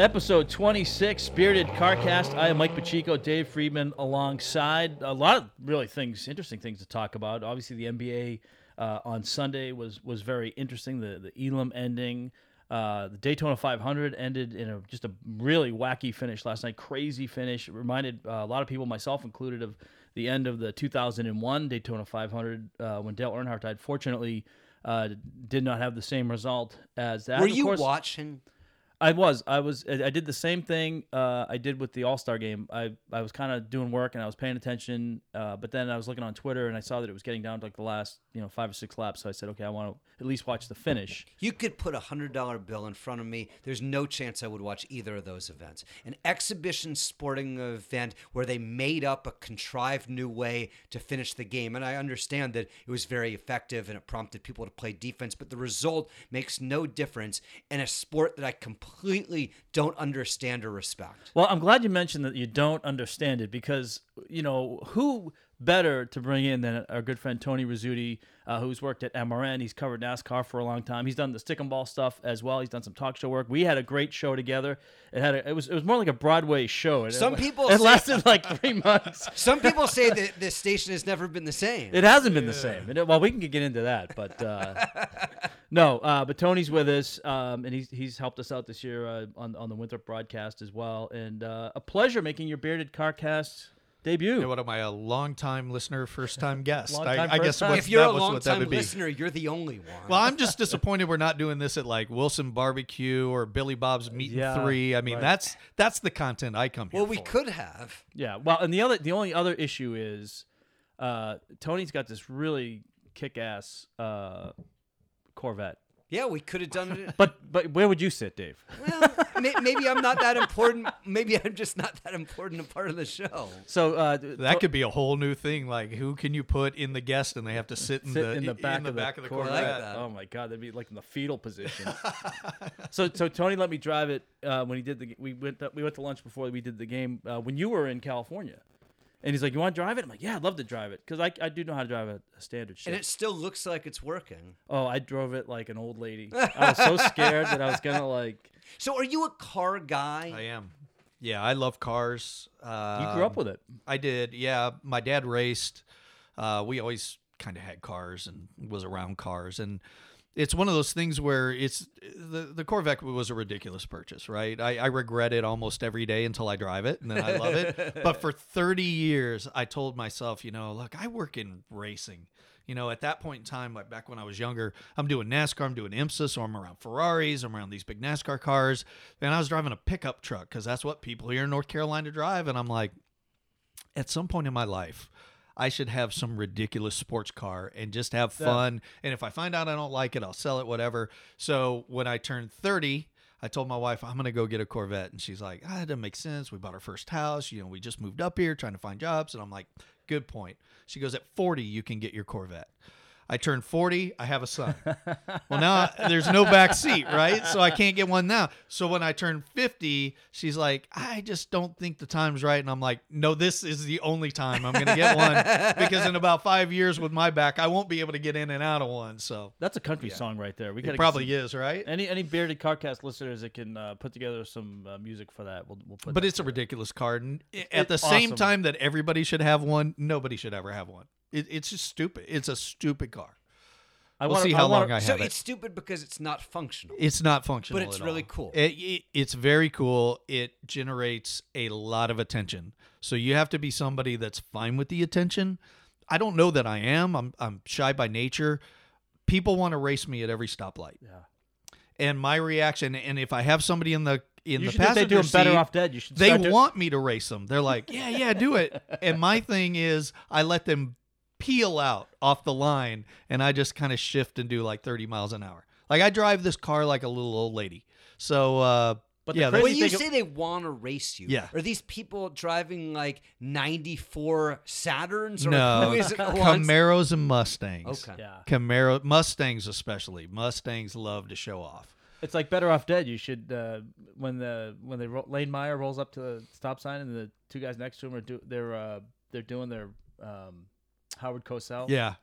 Episode 26, Spirited Carcast. I am Mike Pacheco, Dave Friedman, alongside a lot of really things, interesting things to talk about. Obviously, the NBA uh, on Sunday was was very interesting. The the Elam ending, uh, the Daytona 500 ended in a just a really wacky finish last night. Crazy finish. It reminded uh, a lot of people, myself included, of the end of the 2001 Daytona 500 uh, when Dale Earnhardt died. Fortunately, uh, did not have the same result as that. Were Of you course- watching? I was. I was. I did the same thing uh, I did with the All Star game. I, I was kind of doing work and I was paying attention, uh, but then I was looking on Twitter and I saw that it was getting down to like the last you know five or six laps. So I said, okay, I want to at least watch the finish. You could put a hundred dollar bill in front of me. There's no chance I would watch either of those events. An exhibition sporting event where they made up a contrived new way to finish the game, and I understand that it was very effective and it prompted people to play defense, but the result makes no difference in a sport that I completely don't understand or respect. Well, I'm glad you mentioned that you don't understand it because you know who better to bring in than our good friend Tony Rizzuti, uh, who's worked at MRN. He's covered NASCAR for a long time. He's done the stick and ball stuff as well. He's done some talk show work. We had a great show together. It had a, it was it was more like a Broadway show. It, Some people it say- lasted like three months. Some people say that this station has never been the same. It hasn't been the same. Well, we can get into that, but uh, no. Uh, but Tony's with us, um, and he's he's helped us out this year uh, on on the Winthrop broadcast as well. And uh, a pleasure making your bearded carcast debut. Yeah, what am I, a long time listener, first time guest? Long I, time, I first guess time. what, if you're that a was long what that time would be. listener, you're the only one. Well, I'm just disappointed we're not doing this at like Wilson Barbecue or Billy Bob's Meat Yeah, and Three. I mean, right. that's that's the content I come here for. well, we for. could have. Yeah. Well, and the other the only other issue is uh, Tony's got this really kick ass uh, Corvette. Yeah, we could have done it. But but where would you sit, Dave? Well, may, maybe I'm not that important. Maybe I'm just not that important a part of the show. So uh, That could be a whole new thing. Like, who can you put in the guest and they have to sit in sit the in the back in the of the, back of the Corvette. I like Oh my god, that'd be like in the fetal position. so so Tony let me drive it uh, when he did the we went to, we went to lunch before we did the game uh, when you were in California, and he's like, "You want to drive it?" I'm like, "Yeah, I'd love to drive it because I, I do know how to drive a, a standard ship." And it still looks like it's working. oh, I drove it like an old lady. I was so scared that I was gonna like. So, are you a car guy? I am. Yeah, I love cars. Uh, You grew up with it. I did. Yeah, my dad raced. Uh, we always kind of had cars and was around cars, and it's one of those things where it's the the Corvette was a ridiculous purchase, right? I, I regret it almost every day until I drive it, and then I love it. but for 30 years, I told myself, you know, look, I work in racing. You know, at that point in time, like back when I was younger, I'm doing NASCAR, I'm doing IMSA, so I'm around Ferraris, I'm around these big NASCAR cars, and I was driving a pickup truck because that's what people here in North Carolina drive, and I'm like, at some point in my life, I should have some ridiculous sports car and just have fun. And if I find out I don't like it, I'll sell it, whatever. So when I turned 30, I told my wife, I'm going to go get a Corvette. And she's like, ah, that doesn't make sense. We bought our first house. You know, we just moved up here trying to find jobs. And I'm like, good point. She goes, at 40, you can get your Corvette. I turned 40, I have a son. well, now there's no back seat, right? So I can't get one now. So when I turned 50, she's like, I just don't think the time's right. And I'm like, no, this is the only time I'm going to get one because in about five years with my back, I won't be able to get in and out of one. So That's a country song right there. We it probably some- is, right? Any any bearded carcast listeners that can uh, put together some uh, music for that, we'll, we'll put. But it's a ridiculous card. And at the It's same awesome. time that everybody should have one, nobody should ever have one. It, it's just stupid. It's a stupid car. I We'll wanna- see how wanna- long I so have it. it's stupid because it's not functional. It's not functional, But it's really all. cool. It, it- it's very cool. It generates a lot of attention. So you have to be somebody that's fine with the attention. I don't know that I am. I'm I'm shy by nature. People want to race me at every stoplight, Yeah. and my reaction. And if I have somebody in the in You the if they passenger do 'em better off dead. You should. they to- want me to race them. They're like, yeah, yeah, do it. and my thing is, I let them peel out off the line, and I just kind of shift and do like 30 miles an hour. Like I drive this car like a little old lady. So, uh, But yeah, crazy when you say they want to race you, Yeah. are these people driving like 94 Saturns? Or no who is it Camaros and Mustangs. Okay. Yeah. Camaro Mustangs especially. Mustangs love to show off. It's like better off dead. You should uh, when the when they ro- Lane Meyer rolls up to the stop sign and the two guys next to him are do they're uh, they're doing their um, Howard Cosell. Yeah.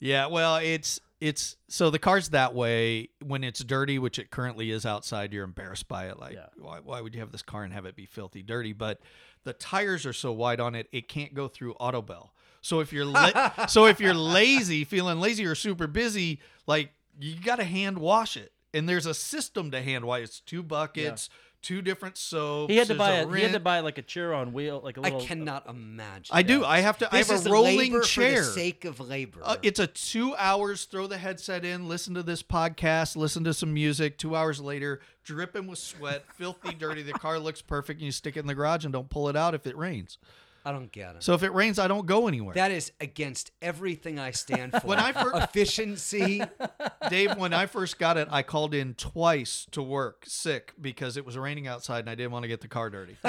Yeah, well, it's it's so the car's that way when it's dirty, which it currently is outside. You're embarrassed by it. Like, Yeah. why, why would you have this car and have it be filthy dirty? But the tires are so wide on it, it can't go through Autobell. So if you're la- so if you're lazy, feeling lazy or super busy, like you got to hand wash it. And there's a system to hand wash. It's two buckets, two different soaps. He had to buy a a, he had to buy like a chair on wheel, like a I little. I cannot imagine. I do. I have to. This I is have a rolling labor chair. for the sake of labor. Uh, it's a two hours. Throw the headset in, listen to this podcast, listen to some music. Two hours later, dripping with sweat, filthy, dirty. The car looks perfect, and you stick it in the garage and don't pull it out if it rains. I don't get it. So if it rains, I don't go anywhere. that is against everything I stand for. When I fir- efficiency, Dave, when I first got it, I called in twice to work sick because it was raining outside and I didn't want to get the car dirty.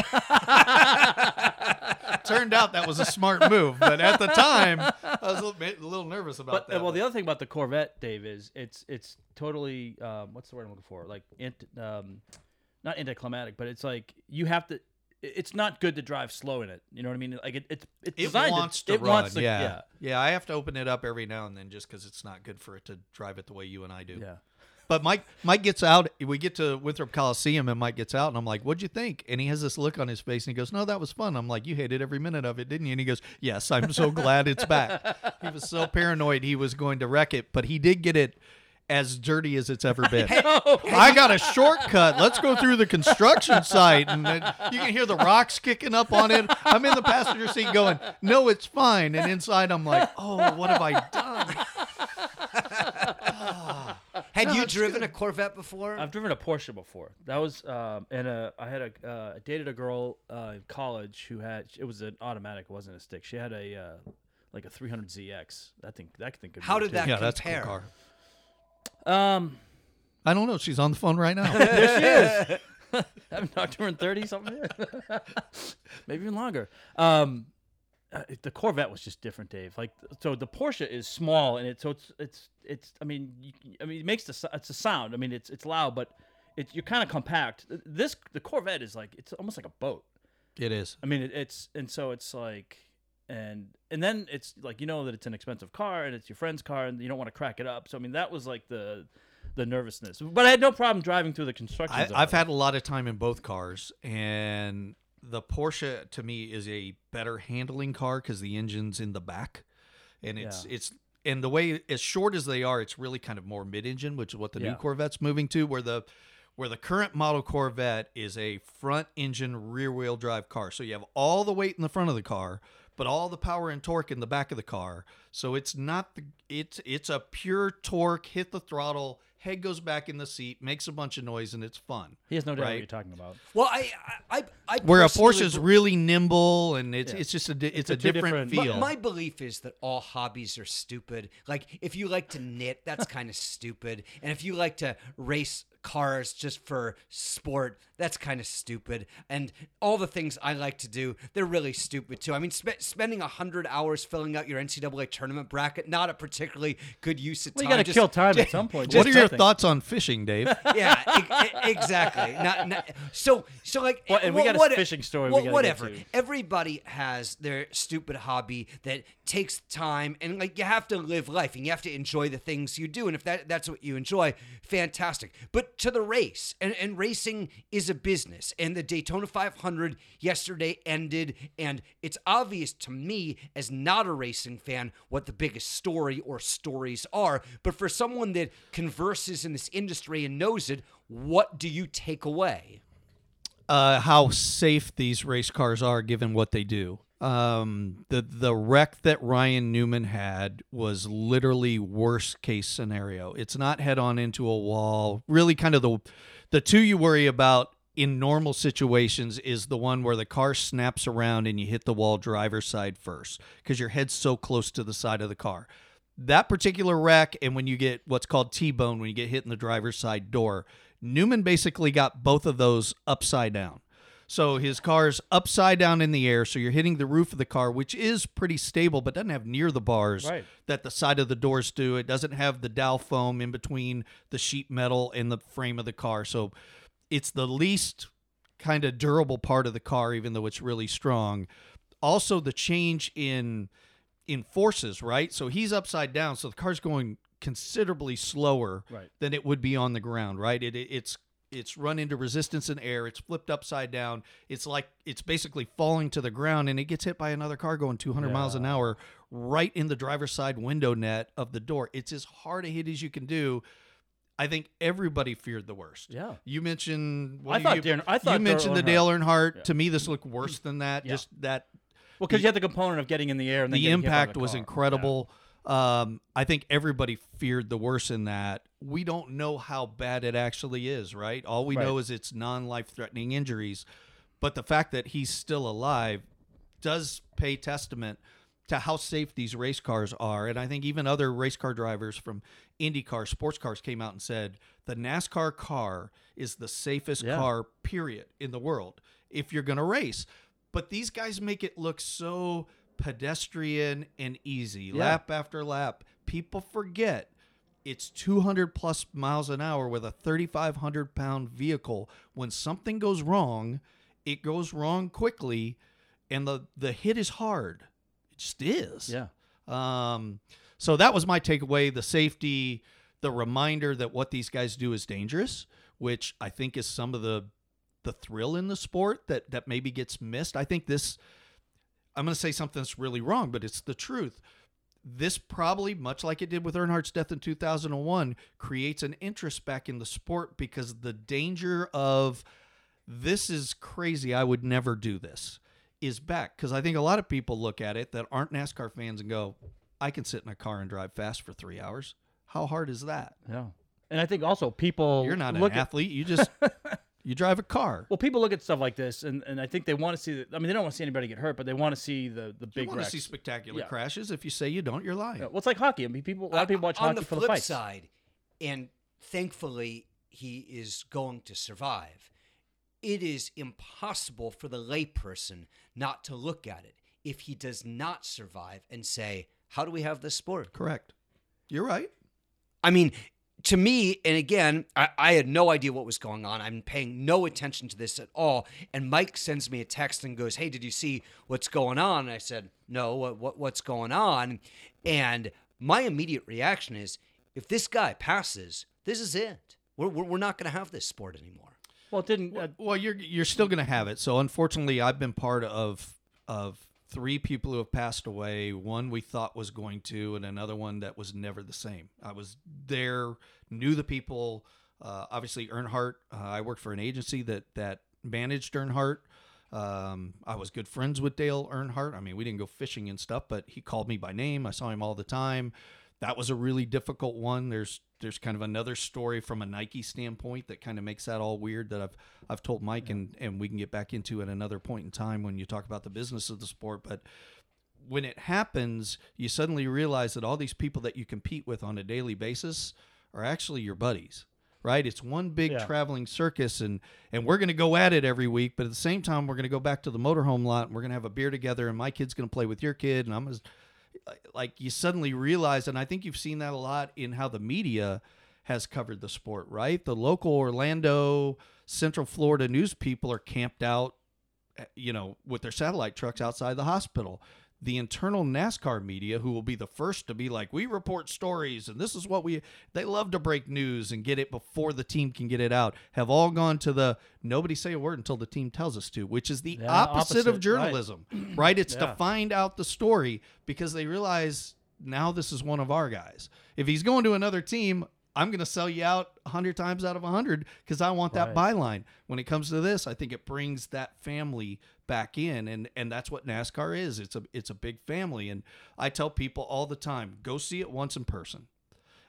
Turned out that was a smart move, but at the time, I was a little, bit- a little nervous about But that. well, the other thing about the Corvette, Dave, is it's it's totally um, what's the word I'm looking for? Like int, um, not anticlimactic, but it's like you have to. It- It's not good to drive slow in it. You know what I mean? Like it, it's it's it designed wants to it run. wants to, yeah. yeah, yeah, I have to open it up every now and then just because it's not good for it to drive it the way you and I do. yeah. But Mike, Mike gets out. We get to Winthrop Coliseum, and Mike gets out, and I'm like, "What'd you think?" And he has this look on his face, and he goes, "No, that was fun." I'm like, "You hated every minute of it, didn't you?" And he goes, "Yes, I'm so glad it's back." He was so paranoid he was going to wreck it, but he did get it as dirty as it's ever been. I got a shortcut. Let's go through the construction site, and then you can hear the rocks kicking up on it. I'm in the passenger seat going, "No, it's fine," and inside I'm like, "Oh, what have I done?" had No, you driven good. a Corvette before? I've driven a Porsche before. That was um, and uh, I had a uh, dated a girl uh, in college who had it was an automatic, it wasn't a stick. She had a uh, like a 300ZX. That thing that thing could. How move, did that Yeah, that's a cool compare? car. Too. Um, I don't know. She's on the phone right now. there she is. I haven't talked to her in thirty something maybe even longer. Um, uh, the Corvette was just different, Dave. Like so, the Porsche is small and it's so it's it's it's. I mean, you, I mean, it makes the it's a sound. I mean, it's it's loud, but it's you're kind of compact. This the Corvette is like it's almost like a boat. it is. I mean, it, it's and so it's like, and and then it's like you know that it's an expensive car and it's your friend's car and you don't want to crack it up. So I mean, that was like the the nervousness. But I had no problem driving through the construction. I, zone. I've had a lot of time in both cars, and the Porsche to me is a better handling car because the engine's in the back, and it's Yeah. it's and the way as short as they are, it's really kind of more mid-engine, which is what the Yeah. new Corvette's moving to. Where the where the current model Corvette is a front engine rear wheel drive car, so you have all the weight in the front of the car, but all the power and torque in the back of the car. So it's not the it's it's a pure torque, hit the throttle, head goes back in the seat, makes a bunch of noise, and it's fun. he has no doubt what right. you're talking about. Well, I, I, I, I Where a personally Porsche is really nimble and it's Yeah. it's just a di- it's, a a, different, different- feel. My, my belief is that all hobbies are stupid. Like if you like to knit, that's kind of stupid, and if you like to race cars just for sport, that's kind of stupid. And all the things I like to do, they're really stupid too. I mean, spe- spending a hundred hours filling out your NCAA tournament bracket, not a particularly good use of Well, time. you got to kill time at some point. what are your thoughts on fishing, Dave? yeah, e- e- exactly. Not, not, so, so like, Well, and we wha- got a what- fishing story we wha- get whatever. to. Everybody has their stupid hobby that takes time, and like you have to live life, and you have to enjoy the things you do. And if that that's what you enjoy, fantastic. But to the race, and, and racing is a business, and the Daytona 500 yesterday ended, and it's obvious to me as not a racing fan what the biggest story or stories are. But for someone that converses in this industry and knows it, what do you take away? uh, how safe these race cars are given what they do. Um, the the wreck that Ryan Newman had was literally worst case scenario. It's not head on into a wall. Really, kind of the the two you worry about in normal situations is the one where the car snaps around and you hit the wall driver's side first because your head's so close to the side of the car. That particular wreck, and when you get what's called T-bone, when you get hit in the driver's side door, Newman basically got both of those upside down. So his car's upside down in the air, so you're hitting the roof of the car, which is pretty stable, but doesn't have near the bars Right. that the side of the doors do. It doesn't have the dowel foam in between the sheet metal and the frame of the car. So it's the least kind of durable part of the car, even though it's really strong. Also, the change in in forces, right? So he's upside down, so the car's going considerably slower Right. than it would be on the ground, right? It, it it's it's run into resistance in air. It's flipped upside down. It's like it's basically falling to the ground, and it gets hit by another car going 200 miles an hour right in the driver's side window net of the door. It's as hard a hit as you can do. I think everybody feared the worst. Yeah. You mentioned. I thought you, Darren- I thought you mentioned the Dale Earnhardt. Yeah. To me, this looked worse than that. Yeah. Just that Well, because you had the component of getting in the air and then the getting hit by impact the was incredible. Um, I think everybody feared the worst in that. We don't know how bad it actually is, right? All we Right. know is it's non-life threatening injuries, but the fact that he's still alive does pay testament to how safe these race cars are. And I think even other race car drivers from IndyCar, sports cars came out and said the NASCAR car is the safest Yeah. car, period, in the world if you're going to race. But these guys make it look so pedestrian and easy, lap after lap. People forget it's 200 plus miles an hour with a 3,500 pound vehicle. When something goes wrong, it goes wrong quickly, and the the hit is hard. It just is. Yeah. Um, so that was my takeaway: the safety, the reminder that what these guys do is dangerous, which I think is some of the the thrill in the sport that that maybe gets missed. I think this. I'm going to say something that's really wrong, but it's the truth. This probably, much like it did with Earnhardt's death in 2001, creates an interest back in the sport because the danger of this is crazy. I would never do this is back because I think a lot of people look at it that aren't NASCAR fans and go, I can sit in a car and drive fast for three hours. How hard is that? Yeah. And I think also people You're not an at, athlete. You just you drive a car. well, people look at stuff like this, and, and I think they want to see. The, I mean, they don't want to see anybody get hurt, but they want to see the the big. You big want to see spectacular Yeah. crashes. If you say you don't, you're lying. Yeah, well, it's like hockey. I mean, people. A lot of people watch on hockey the for flip the fights. side, and thankfully he is going to survive. It is impossible for the layperson not to look at it if he does not survive and say, "How do we have this sport?" Correct. You're right. I mean, to me, and again, I, I had no idea what was going on. I'm paying no attention to this at all. And Mike sends me a text and goes, "Hey, did you see what's going on?" And I said, "No, what, what what's going on?" And my immediate reaction is, if this guy passes, this is it. We're we're, we're not going to have this sport anymore. Well, it didn't. Uh, Well, you're you're still going to have it. So unfortunately, I've been part of of three people who have passed away. One we thought was going to, and another one that was never the same. I was there, knew the people. Uh, obviously, Earnhardt. Uh, I worked for an agency that that managed Earnhardt. Um, I was good friends with Dale Earnhardt. I mean, we didn't go fishing and stuff, but he called me by name. I saw him all the time. That was a really difficult one. There's there's kind of another story from a Nike standpoint that kind of makes that all weird that I've I've told Mike and and we can get back into at another point in time when you talk about the business of the sport. But when it happens, you suddenly realize that all these people that you compete with on a daily basis are actually your buddies. Right? It's one big Yeah. traveling circus and and we're going to go at it every week, but at the same time we're going to go back to the motorhome lot and we're going to have a beer together and my kid's going to play with your kid and I'm gonna, like you suddenly realize and I think you've seen that a lot in how the media has covered the sport, right? The local Orlando, Central Florida news people are camped out eh, you know, with their satellite trucks outside the hospital. The internal NASCAR media, who will be the first to be like, we report stories and this is what we, they love to break news and get it before the team can get it out, have all gone to the nobody say a word until the team tells us to, which is the Yeah, opposite, opposite, of journalism, right? It's Yeah. to find out the story because they realize now this is one of our guys. If he's going to another team, I'm going to sell you out 100 times out of 100 because I want that Right. byline. When it comes to this, I think it brings that family back in and and that's what NASCAR is. It's a it's a big family and I tell people all the time, go see it once in person.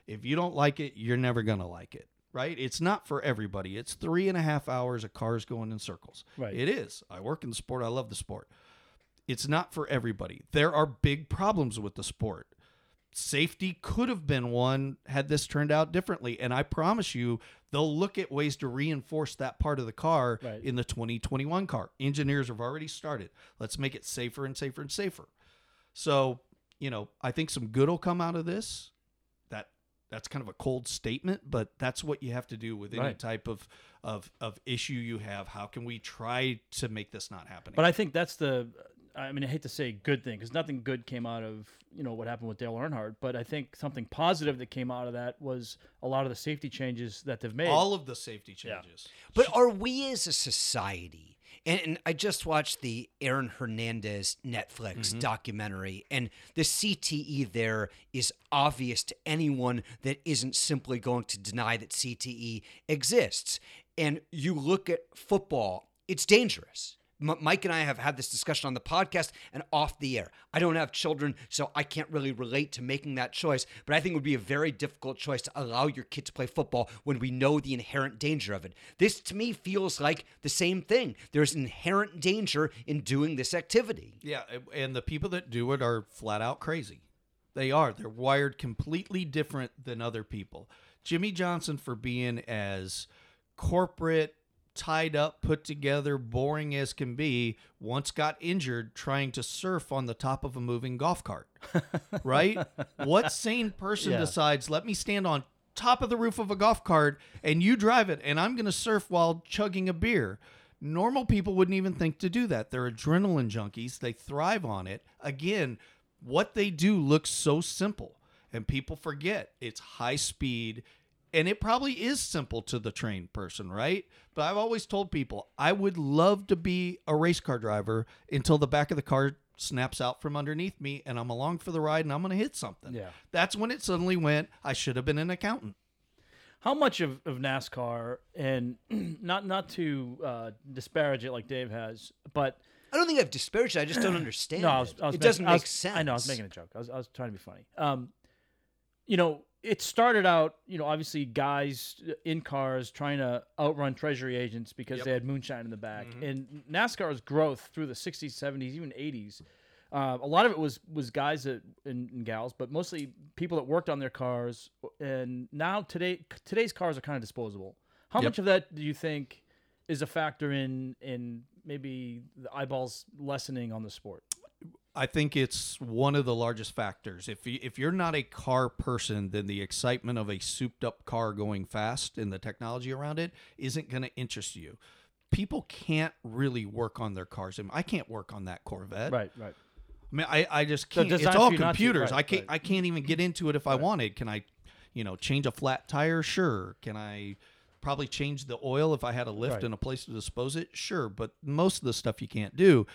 If you don't like it, you're never going to like it. Right? It's not for everybody. It's three and a half hours of cars going in circles. Right. It is. I work in the sport. I love the sport. It's not for everybody. There are big problems with the sport safety could have been one had this turned out differently. And I promise you, they'll look at ways to reinforce that part of the car Right. in the 2021 car. Engineers have already started. Let's make it safer and safer and safer. So, you know, I think some good will come out of this. That that's kind of a cold statement, but that's what you have to do with any Right. type of of of issue you have. How can we try to make this not happen? But I think that's the. I mean, I hate to say good thing because nothing good came out of you know what happened with Dale Earnhardt, but I think something positive that came out of that was a lot of the safety changes that they've made. All of the safety changes. But are we as a society? And, and I just watched the Aaron Hernandez Netflix mm-hmm. documentary, and the CTE there is obvious to anyone that isn't simply going to deny that CTE exists. And you look at football, it's dangerous. M- Mike and I have had this discussion on the podcast and off the air. I don't have children, so I can't really relate to making that choice, but I think it would be a very difficult choice to allow your kid to play football when we know the inherent danger of it. This to me feels like the same thing. There's inherent danger in doing this activity. Yeah, and the people that do it are flat out crazy. They are. They're wired completely different than other people. Jimmie Johnson for being as corporate, tied up, put together, boring as can be, once got injured trying to surf on the top of a moving golf cart. right? what sane person Yeah. decides, let me stand on top of the roof of a golf cart and you drive it and I'm going to surf while chugging a beer? Normal people wouldn't even think to do that. They're adrenaline junkies. They thrive on it. Again, what they do looks so simple and people forget it's high speed and it probably is simple to the trained person, right? But I've always told people I would love to be a race car driver until the back of the car snaps out from underneath me and I'm along for the ride and I'm going to hit something. Yeah. That's when it suddenly went, I should have been an accountant. How much of, of NASCAR and not not to uh, disparage it like Dave has, but I don't think I've disparaged it. I just don't understand. no, I was, it. I was it making- doesn't I was- make sense. I know I was making a joke. I was, I was trying to be funny. Um, you know, it started out, you know, obviously guys in cars trying to outrun treasury agents because they had moonshine in the back. And NASCAR's growth through the 60s, 70s, even 80s, uh, a lot of it was was guys that and, and gals, but mostly people that worked on their cars. And now today, today's cars are kind of disposable. How Yep. much of that do you think is a factor in in maybe the eyeballs lessening on the sport? I think it's one of the largest factors. If you, if you're not a car person, then the excitement of a souped up car going fast and the technology around it isn't going to interest you. People can't really work on their cars. I, mean, I can't work on that Corvette. Right, right. I mean, I, I just can't. It's all to, computers. right, I can't. right. I can't even get into it if I wanted. Can I, you know, change a flat tire? Sure. Can I probably change the oil if I had a lift Right. and a place to dispose it? Sure. But most of the stuff you can't do.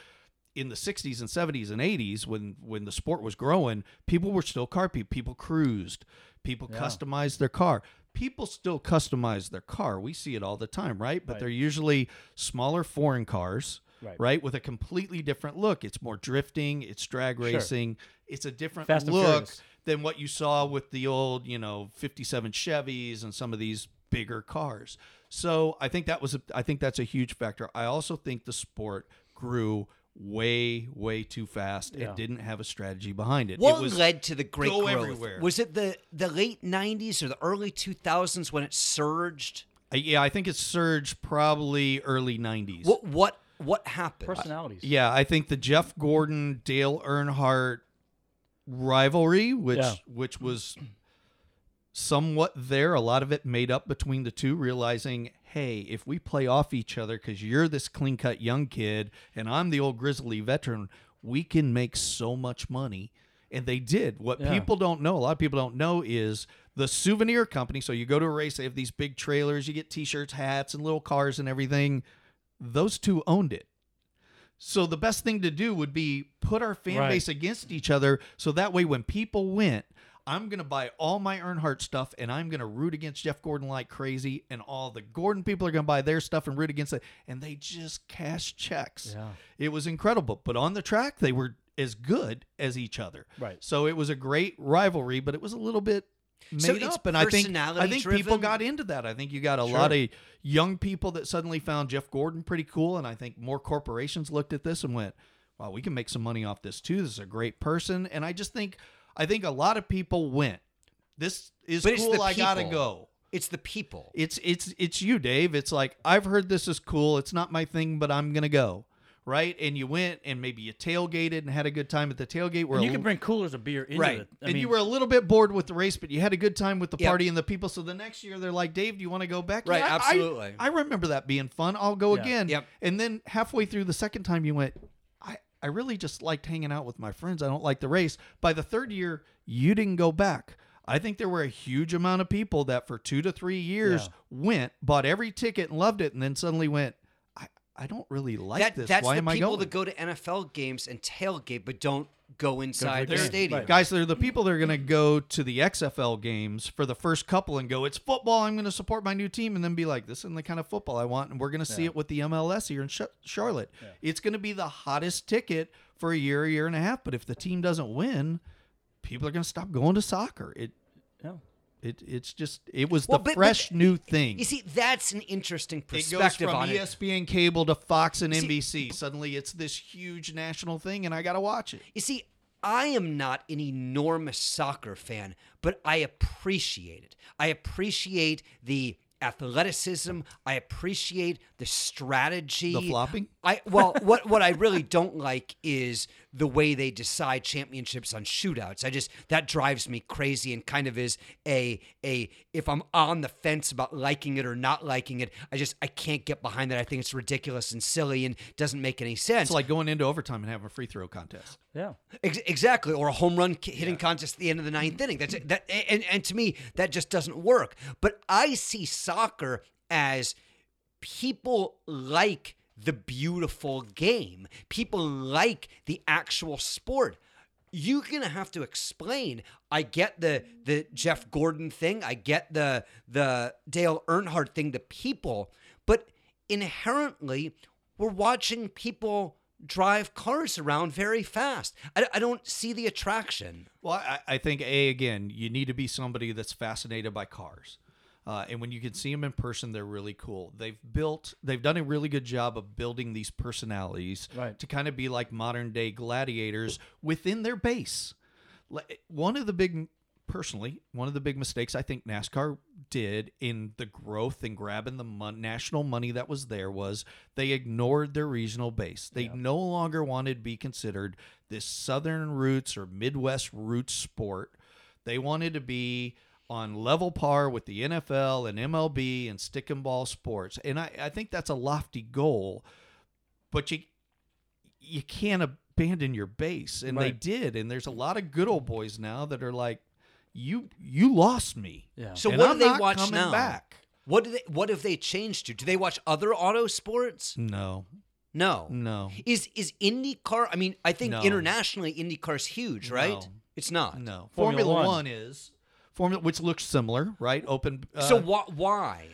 In the 60s and 70s and 80s, when when the sport was growing, people were still car people. People cruised. People Yeah. customized their car. People still customize their car. We see it all the time, right? But Right. they're usually smaller foreign cars Right. right? With a completely different look. It's more drifting, it's drag Sure. racing, it's a different Fast look than what you saw with the old, you know, 57 Chevys and some of these bigger cars. So I think that was a, I think that's a huge factor. I also think the sport grew way way too fast Yeah. and didn't have a strategy behind it. What it was led to the great go growth? everywhere. Was it the the late '90s or the early 2000s when it surged? Uh, yeah, I think it surged probably early 90s. What what what happened? Personalities. Yeah, I think the Jeff Gordon Dale Earnhardt rivalry, which Yeah. which was somewhat there, a lot of it made up between the two, realizing, hey, if we play off each other because you're this clean cut young kid and I'm the old grizzly veteran, we can make so much money. And they did. What Yeah. people don't know, a lot of people don't know, is the souvenir company. So you go to a race, they have these big trailers, you get t shirts, hats, and little cars and everything. Those two owned it. So the best thing to do would be put our fan Right. base against each other so that way when people went, I'm going to buy all my Earnhardt stuff and I'm going to root against Jeff Gordon like crazy and all the Gordon people are going to buy their stuff and root against it and they just cash checks. Yeah. It was incredible, but on the track they were as good as each other. Right. So it was a great rivalry, but it was a little bit made So up and I think I think people got into that. I think you got a Sure. lot of young people that suddenly found Jeff Gordon pretty cool and I think more corporations looked at this and went, "Wow, we can make some money off this too. This is a great person." And I just think I think a lot of people went, "This is But cool. I got to go." It's the people. It's it's it's you, Dave. It's like I've heard this is cool. It's not my thing, but I'm gonna go, right? And you went and maybe you tailgated and had a good time at the tailgate. Where And a you can l- bring coolers of beer into Right. it. I and mean, you were a little bit bored with the race, but you had a good time with the Yep. party and the people. So the next year they're like, Dave, do you want to go back? Right, Yeah, absolutely. I, I remember that being fun. I'll go Yeah. again. Yep. And then halfway through the second time, you went, I really just liked hanging out with my friends. I don't like the race. By the third year, you didn't go back. I think there were a huge amount of people that for two to three years Yeah. went, bought every ticket and loved it, and then suddenly went, I, I don't really like that, this. That's Why the am I people going? that go to NFL games and tailgate, but don't go inside the the stadium. Right. Guys, they're the people that are going to go to the XFL games for the first couple and go, it's football. I'm going to support my new team. And then be like, this isn't the kind of football I want. And we're going to see it with the MLS here in Sh- Charlotte. It's going to be the hottest ticket for a year, a year and a half. But if the team doesn't win, people are going to stop going to soccer. It, Yeah. It, it's just, it was Well, the but- but fresh new thing. You see, that's an interesting perspective It goes from E on it. ESPN cable to Fox and NBC. Suddenly it's this huge national thing, and I got to watch it. You see, I am not an enormous soccer fan, but I appreciate it. I appreciate the athleticism. I appreciate the strategy. The flopping? I well, what what I really don't like is the way they decide championships on shootouts. I just that drives me crazy and kind of is a a if I'm on the fence about liking it or not liking it, I just I can't get behind that. I think it's ridiculous and silly and doesn't make any sense. It's like going into overtime and having a free throw contest. Yeah. Ex- exactly, or a home run ki- hitting contest at the end of the ninth inning. That's that, and and to me that just doesn't work. But I see soccer as people like the beautiful game. People like the actual sport. You're gonna have to explain. I get the the Jeff Gordon thing. I get the the Dale Earnhardt thing. The people, but inherently, we're watching people drive cars around very fast. I, I don't see the attraction. Well, I, I think a again, you need to be somebody that's fascinated by cars, uh, and when you can see them in person, they're really cool. They've built, they've done a really good job of building these personalities Right. to kind of be like modern day gladiators within their base. One of the big, personally, one of the big mistakes I think NASCAR did in the growth and grabbing the mon- national money that was there was they ignored their regional base. They no longer wanted to be considered this Southern roots or Midwest roots sport. They wanted to be on level par with the NFL and MLB and stick and ball sports. And I, I think that's a lofty goal, but you you can't abandon your base. And they did. And there's a lot of good old boys now that are like, you you lost me. Yeah. So And what I'm do they not watch now? back. What do they? What have they changed to? Do they watch other auto sports? No, No. no, Is is IndyCar? I mean, I think No. internationally IndyCar's huge, right? No. It's not. no. Formula Formula, One. One. is Formula, which looks similar, right? Open. Uh, So why? Why?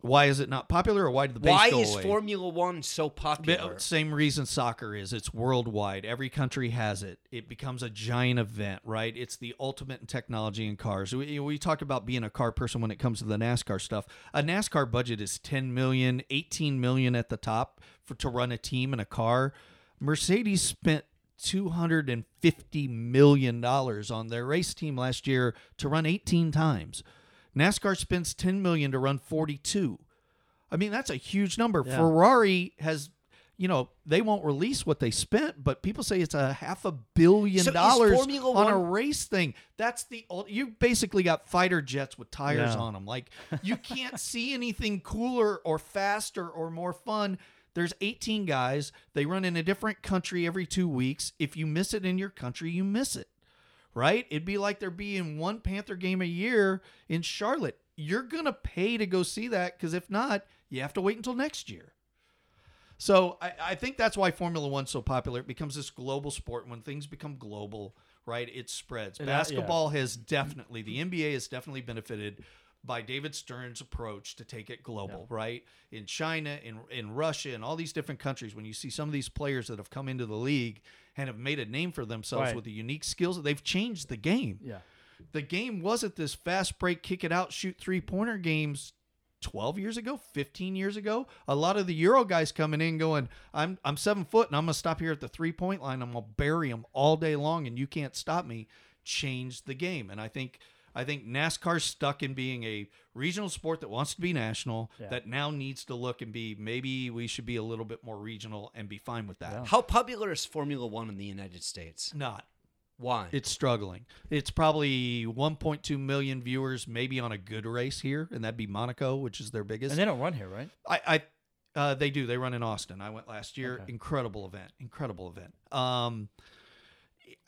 why is it not popular, or why did the base Why is away? Formula One so popular? But Same reason soccer is. It's worldwide. Every country has it. It becomes a giant event, right? It's the ultimate in technology in cars. We, we talk about being a car person when it comes to the NASCAR stuff. A NASCAR budget is 10 million, 18 million at the top for to run a team in a car. Mercedes spent 250 million dollars on their race team last year to run 18 times. NASCAR spends 10 million to run 42. I mean, that's a huge number. Yeah. Ferrari has, you know, they won't release what they spent, but people say it's a half a billion So dollars on a race thing. That's the you basically got fighter jets with tires Yeah. on them. Like you can't see anything cooler or faster or more fun. There's 18 guys. They run in a different country every 2 weeks. If you miss it in your country, you miss it right? It'd be like there being one Panther game a year in Charlotte. You're going to pay to go see that because if not, you have to wait until next year. So I, I think that's why Formula One's so popular. It becomes this global sport. When things become global, right, it spreads. And that- yeah. Basketball has definitely, the NBA has definitely benefited by David Stern's approach to take it global, right? In China, in in Russia, and all these different countries, when you see some of these players that have come into the league and have made a name for themselves Right. with the unique skills, they've changed the game. Yeah. The game wasn't this fast break, kick it out, shoot three pointer games 12 years ago, 15 years ago. A lot of the Euro guys coming in going, I'm, I'm seven foot and I'm going to stop here at the three point line. I'm going to bury them all day long and you can't stop me. Changed the game. And I think. I think NASCAR's stuck in being a regional sport that wants to be national, Yeah. that now needs to look and be maybe we should be a little bit more regional and be fine with that. Yeah. How popular is Formula One in the United States? Not. Why? It's struggling. It's probably 1.2 million viewers, maybe on a good race here, and that'd be Monaco, which is their biggest. And they don't run here, right? I, I, Uh, they do. They run in Austin. I went last year. Okay. Incredible event. Incredible event. Um,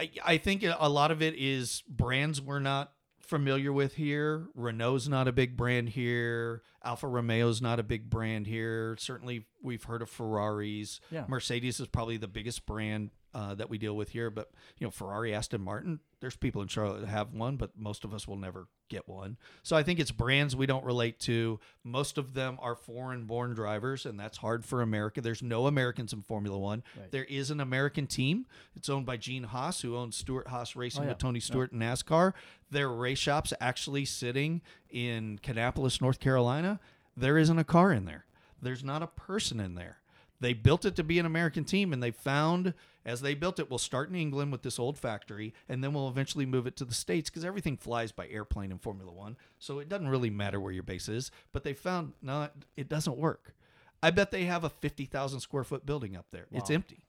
I, I think a lot of it is brands we're not familiar with here. Renault's not a big brand here. Alfa Romeo's not a big brand here. Certainly, we've heard of Ferraris. Yeah. Mercedes is probably the biggest brand uh, that we deal with here. But you know, Ferrari, Aston Martin. There's people in Charlotte that have one, but most of us will never get one. So I think it's brands we don't relate to. Most of them are foreign-born drivers, and that's hard for America. There's no Americans in Formula One. Right. There is an American team. It's owned by Gene Haas, who owns Stewart Haas Racing Oh, yeah. with Tony Stewart in NASCAR. Their race shop's actually sitting in Kannapolis, North Carolina. There isn't a car in there. There's not a person in there. They built it to be an American team, and they found as they built it, we'll start in England with this old factory, and then we'll eventually move it to the States because everything flies by airplane in Formula One. So it doesn't really matter where your base is. But they found no, it doesn't work. I bet they have a 50,000 square foot building up there. It's empty.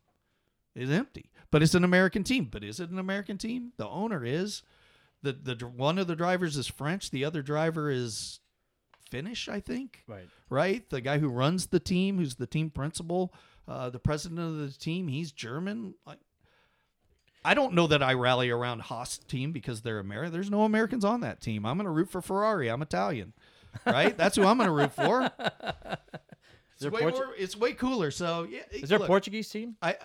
It's empty. But it's an American team. But is it an American team? The owner is. The the one of the drivers is French. The other driver is Finnish, I think. Right. Right. The guy who runs the team, who's the team principal, uh, the president of the team, he's German. Like, I don't know that I rally around Haas team because they're American. There's no Americans on that team. I'm going to root for Ferrari. I'm Italian, right? That's who I'm going to root for. It's way Portu- more. It's way cooler. So yeah. Is there look, a Portuguese team? I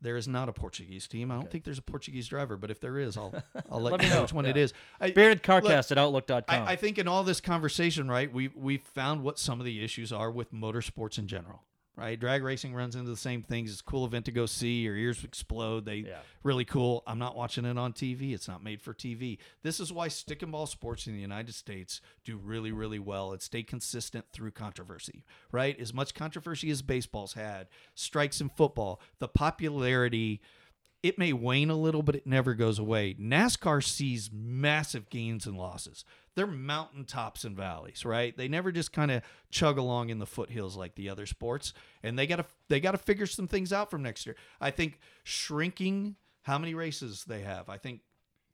there is not a Portuguese team. I don't think there's a Portuguese driver, but if there is, I'll I'll let, Let you know know. which one it Yeah. is. I, Spiritedcarcast at outlook.com. I, I think in all this conversation, right, we we found what some of the issues are with motorsports in general. Right, drag racing runs into the same things. It's a cool event to go see. Your ears explode. They Yeah. really cool. I'm not watching it on TV. It's not made for TV. This is why stick and ball sports in the United States do really, really well and stay consistent through controversy. Right, as much controversy as baseball's had, strikes in football, the popularity it may wane a little, but it never goes away. NASCAR sees massive gains and losses. They're mountaintops and valleys, right? They never just kind of chug along in the foothills like the other sports, and they got to they got to figure some things out from next year. I think shrinking how many races they have. I think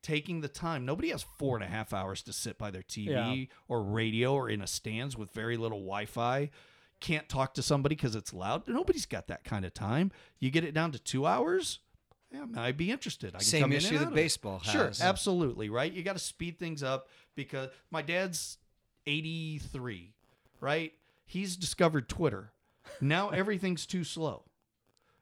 taking the time. Nobody has four and a half hours to sit by their TV Yeah. or radio or in a stands with very little Wi-Fi. Can't talk to somebody because it's loud. Nobody's got that kind of time. You get it down to two hours. Yeah, I'd be interested. I can Same come in issue and that of it. Sure, absolutely, right? You got to speed things up because my dad's 83, right? He's discovered Twitter. Now everything's too slow.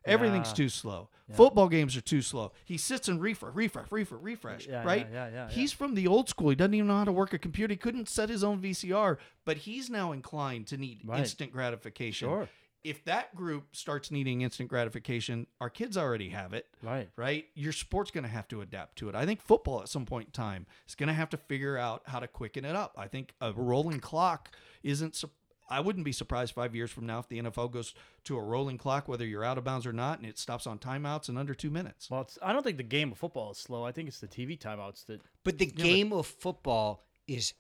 Everything's Yeah. too slow. Football games are too slow. He sits and refresh, refresh, refresh, refresh, Yeah, yeah, right? yeah, yeah, yeah. He's from the old school. He doesn't even know how to work a computer. He couldn't set his own VCR, but he's now inclined to need Right. instant gratification. Sure. If that group starts needing instant gratification, our kids already have it Right. right? Your sport's going to have to adapt to it. I think football at some point in time is going to have to figure out how to quicken it up. I think a rolling clock isn't. su- I wouldn't be surprised five years from now if the NFL goes to a rolling clock, whether you're out of bounds or not, and it stops on timeouts in under two minutes. Well, it's, I don't think the game of football is slow. I think it's the TV timeouts that. But the game of football is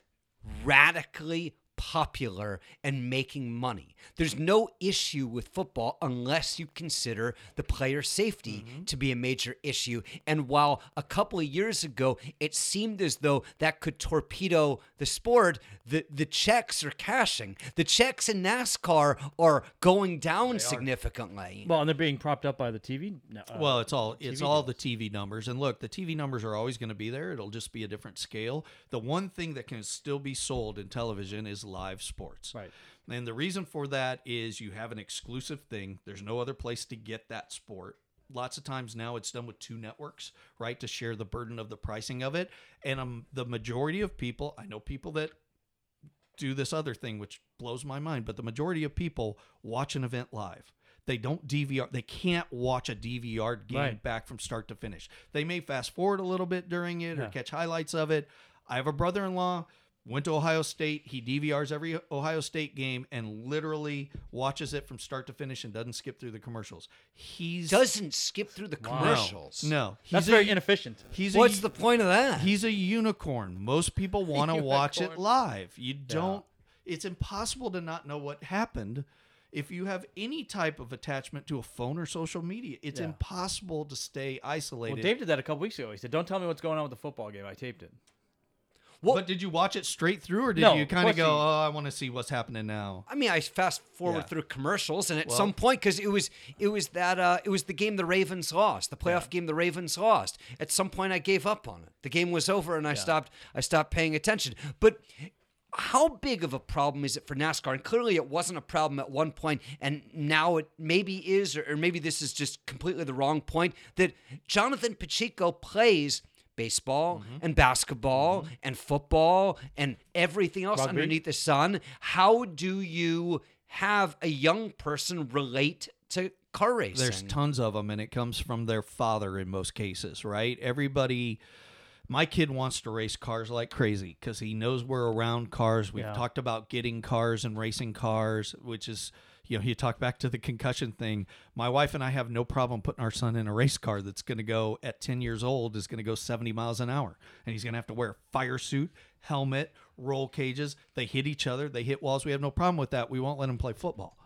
radically popular and making money. There's no issue with football unless you consider the player safety to be a major issue. And while a couple of years ago it seemed as though that could torpedo the sport, the, the checks are cashing. The checks in NASCAR are going down significantly. Well, and they're being propped up by the TV. no, uh, Well, it's all it's TV all the TV numbers, and look, the TV numbers are always going to be there. It'll just be a different scale. The one thing that can still be sold in television is live sports. Right. And the reason for that is you have an exclusive thing. There's no other place to get that sport. Lots of times now it's done with two networks, right, to share the burden of the pricing of it. And um, the majority of people, I know people that do this other thing, which blows my mind, but the majority of people watch an event live. They don't DVR. They can't watch a DVR game Right. back from start to finish. They may fast forward a little bit during it or catch highlights of it. I have a brother-in-law went to Ohio State. He DVRs every Ohio State game and literally watches it from start to finish and doesn't skip through the commercials. He's Doesn't skip through the Wow. commercials. no. He's That's a- very inefficient. He's What's a, the point of that? He's a unicorn. Most people want to watch it live. You don't. It's impossible to not know what happened. If you have any type of attachment to a phone or social media, it's Yeah. impossible to stay Well, isolated. Dave did that a couple weeks ago. He said, "Don't tell me what's going on with the football game. I taped it." Well- but did you watch it straight through, or did No, you kind of go, you- "Oh, I want to see what's happening now"? I mean, I fast forward Yeah. through commercials, and at Well- some point, because it was it was that uh, it was the game the Ravens lost, the playoff game the Ravens lost. At some point, I gave up on it. The game was over, and I stopped. I stopped paying attention. But how big of a problem is it for NASCAR? And clearly, it wasn't a problem at one point, and now it maybe is, or, or maybe this is just completely the wrong point. That Jonathan Pacheco plays. Baseball Mm-hmm. and basketball and football and everything else Rugby. underneath the sun. How do you have a young person relate to car racing? There's tons of them, and it comes from their father in most cases, right? Everybody, my kid wants to race cars like crazy because he knows we're around cars. We've Yeah. talked about getting cars and racing cars, which is, you know, you talk back to the concussion thing. My wife and I have no problem putting our son in a race car that's going to go at 10 years old, is going to go 70 miles an hour. And he's going to have to wear a fire suit, helmet, roll cages. They hit each other, they hit walls. We have no problem with that. We won't let him play football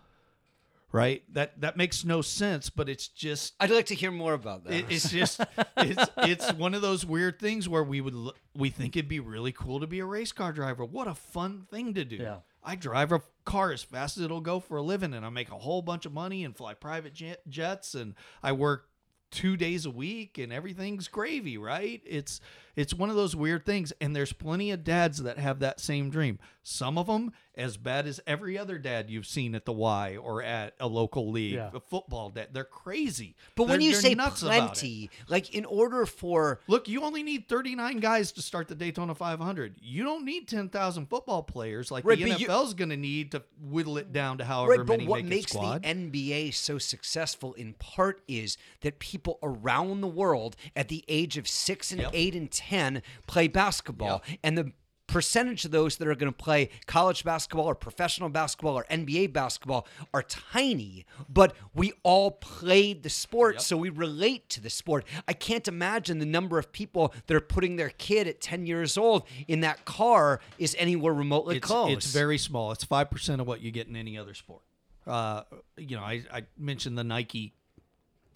right? That that makes no sense, but it's just I'd like to hear more about that. it, it's just it's it's one of those weird things where we would we think it'd be really cool to be a race car driver. What a fun thing to do! Yeah. I drive a car as fast as it'll go for a living, and I make a whole bunch of money and fly private jet, jets, and I work two days a week, and everything's gravy, right? It's it's one of those weird things, and there's plenty of dads that have that same dream. Some of them as bad as every other dad you've seen at the Y or at a local league, Yeah. a football dad. They're crazy. but when They're- you say nuts about it. plenty, like in order for Look, you only need 39 guys to start the Daytona 500. You don't need 10,000 football players like Right, the but you- NFL's going to need to whittle it down to however right, but what make makes a squad. the NBA so successful in part is that people around the world at the age of six and Yep. eight and ten play basketball, and the percentage of those that are going to play college basketball or professional basketball or NBA basketball are tiny, but we all played the sport, so we relate to the sport. I can't imagine the number of people that are putting their kid at 10 years old in that car is anywhere remotely it's, close. it's very small. It's 5% of what you get in any other sport. Uh, you know, I, I mentioned the Nike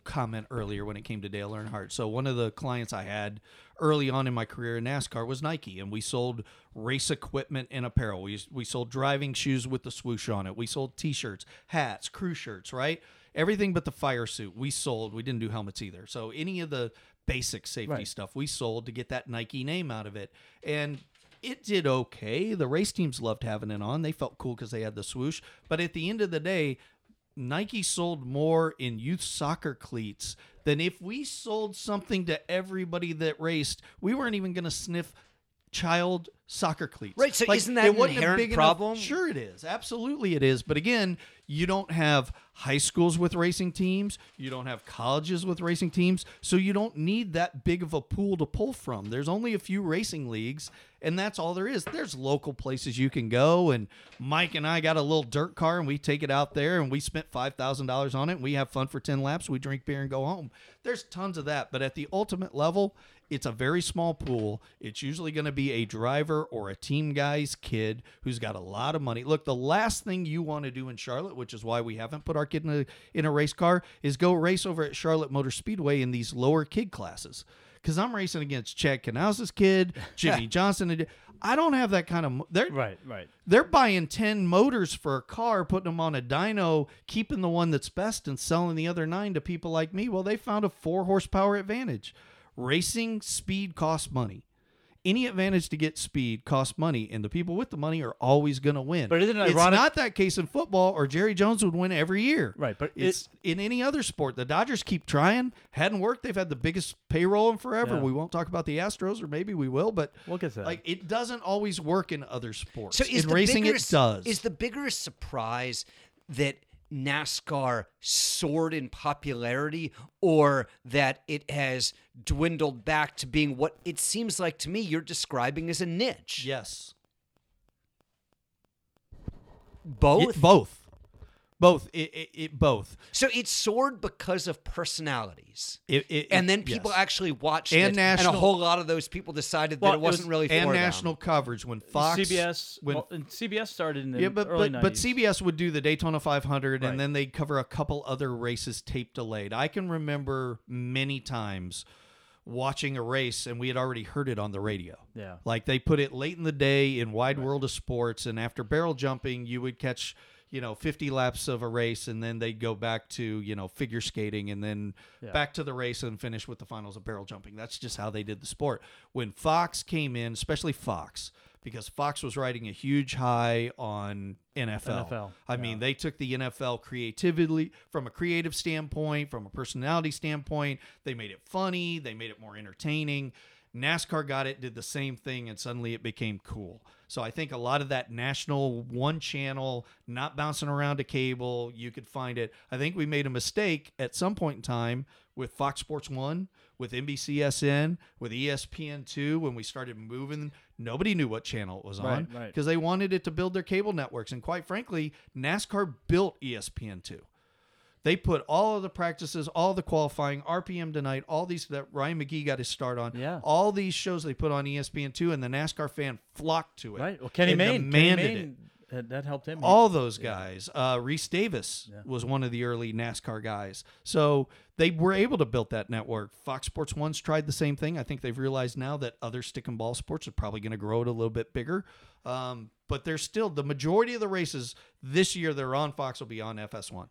comment earlier when it came to Dale Earnhardt. So one of the clients I had early on in my career in NASCAR was Nike, and we sold race equipment and apparel. We we sold driving shoes with the swoosh on it. We sold T-shirts, hats, crew shirts, right? Everything but the fire suit we sold. We didn't do helmets either. So any of the basic safety Right. stuff we sold to get that Nike name out of it, and it did okay. The race teams loved having it on. They felt cool because they had the swoosh. But at the end of the day, Nike sold more in youth soccer cleats than if we sold something to everybody that raced. We weren't even going to sniff child soccer cleats. Right, so isn't that an inherent big enough- problem? Sure, it is. Absolutely, it is. But again, you don't have high schools with racing teams. You don't have colleges with racing teams. So you don't need that big of a pool to pull from. There's only a few racing leagues, and that's all there is. There's local places you can go. And Mike and I got a little dirt car, and we take it out there, and we spent $5,000 on it. And we have fun for 10 laps. We drink beer and go home. There's tons of that. But at the ultimate level, it's a very small pool. It's usually going to be a driver or a team guy's kid who's got a lot of money. Look, the last thing you want to do in Charlotte, which is why we haven't put our kid in a in a race car, is go race over at Charlotte Motor Speedway in these lower kid classes. Because I'm racing against Chad Knaus' kid, Jimmie Johnson. I don't have that kind of. mo- They're Right, right. they're buying 10 motors for a car, putting them on a dyno, keeping the one that's best and selling the other nine to people like me. Well, they found a four horsepower advantage. Racing speed costs money. Any advantage to get speed costs money, and the people with the money are always going to win. But isn't it it's not that case in football, or Jerry Jones would win every year. Right, but it- it's in any other sport. The Dodgers keep trying. Hadn't worked. They've had the biggest payroll in forever. Yeah. We won't talk about the Astros, or maybe we will. But We'll get that. like it doesn't always work in other sports. So is in the racing, bigger, it does. Is the bigger surprise that NASCAR soared in popularity, or that it has dwindled back to being what it seems like to me you're describing as a niche? yes, Both. It- both, both. It, it, it both. so it soared because of personalities. It, it, and then people yes. actually watched And it, and a whole lot of those people decided Well, that it it was- wasn't really and for them. national coverage when Fox CBS. when well, and CBS started in the yeah, but early but, but CBS would do the Daytona 500, Right. and then they'd cover a couple other races tape delayed. I can remember many times watching a race and we had already heard it on the radio. Yeah. Like they put it late in the day in Wide World of Sports, and after barrel jumping, you would catch you know 50 laps of a race, and then they'd go back to you know figure skating, and then Yeah. back to the race and finish with the finals of barrel jumping. That's just how they did the sport. When Fox came in, especially Fox, because Fox was riding a huge high on NFL. NFL, I mean, they took the NFL creatively from a creative standpoint, from a personality standpoint. They made it funny, they made it more entertaining. NASCAR got it, did the same thing, and suddenly it became cool. So I think a lot of that national one channel, not bouncing around to cable, you could find it. I think we made a mistake at some point in time with Fox Sports One, with NBCSN, with E ESPN2 when we started moving. Nobody knew what channel it was on Right, right. because they wanted it to build their cable networks. And quite frankly, NASCAR built E ESPN2. They put all of the practices, all the qualifying, RPM tonight, all these that Ryan McGee got his start on. Yeah. All these shows they put on E ESPN2, and the NASCAR fan flocked to it. Right. Well, Kenny Mayne. Kenny demanded it. Mayne, that, that helped him. All those guys. Uh, Rece Davis was one of the early NASCAR guys. So they were able to build that network. Fox Sports One's tried the same thing. I think they've realized now that other stick and ball sports are probably going to grow it a little bit bigger. Um, but there's still the majority of the races this year that are on Fox will be on FS1.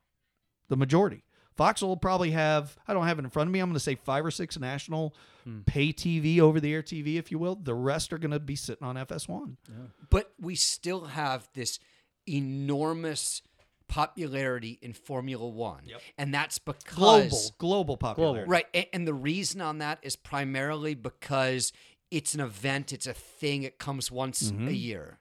The majority. Fox will probably have, I don't have it in front of me, I'm going to say five or six national pay TV, over the air TV, if you will. The rest are going to be sitting on FS1. But we still have this enormous popularity in Formula One, and that's because Global, global popularity. Right. And, and the reason on that is primarily because it's an event, it's a thing, it comes once Mm-hmm. a year.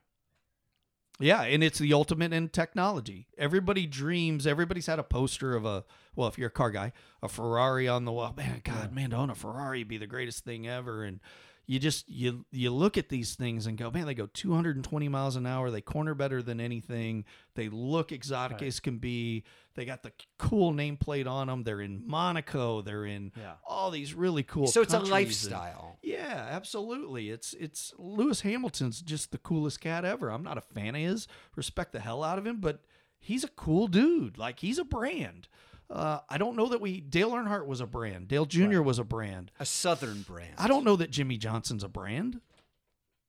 Yeah, and it's the ultimate in technology. Everybody dreams. Everybody's had a poster of a well, if you're a car guy, a Ferrari on the wall. Man, God, man, to own a Ferrari be the greatest thing ever. And you just you you look at these things and go, man, they go 220 miles an hour. They corner better than anything. They look exotic as can be. They got the cool nameplate on them. They're in Monaco. They're in Yeah. all these really cool. So it's a countries and- lifestyle. yeah, absolutely. It's it's Lewis Hamilton's just the coolest cat ever. I'm not a fan of his. Respect the hell out of him, but he's a cool dude. Like he's a brand. Uh, I don't know that we Dale Earnhardt was a brand. Dale Jr. was a brand. A southern brand. I don't know that Jimmie Johnson's a brand.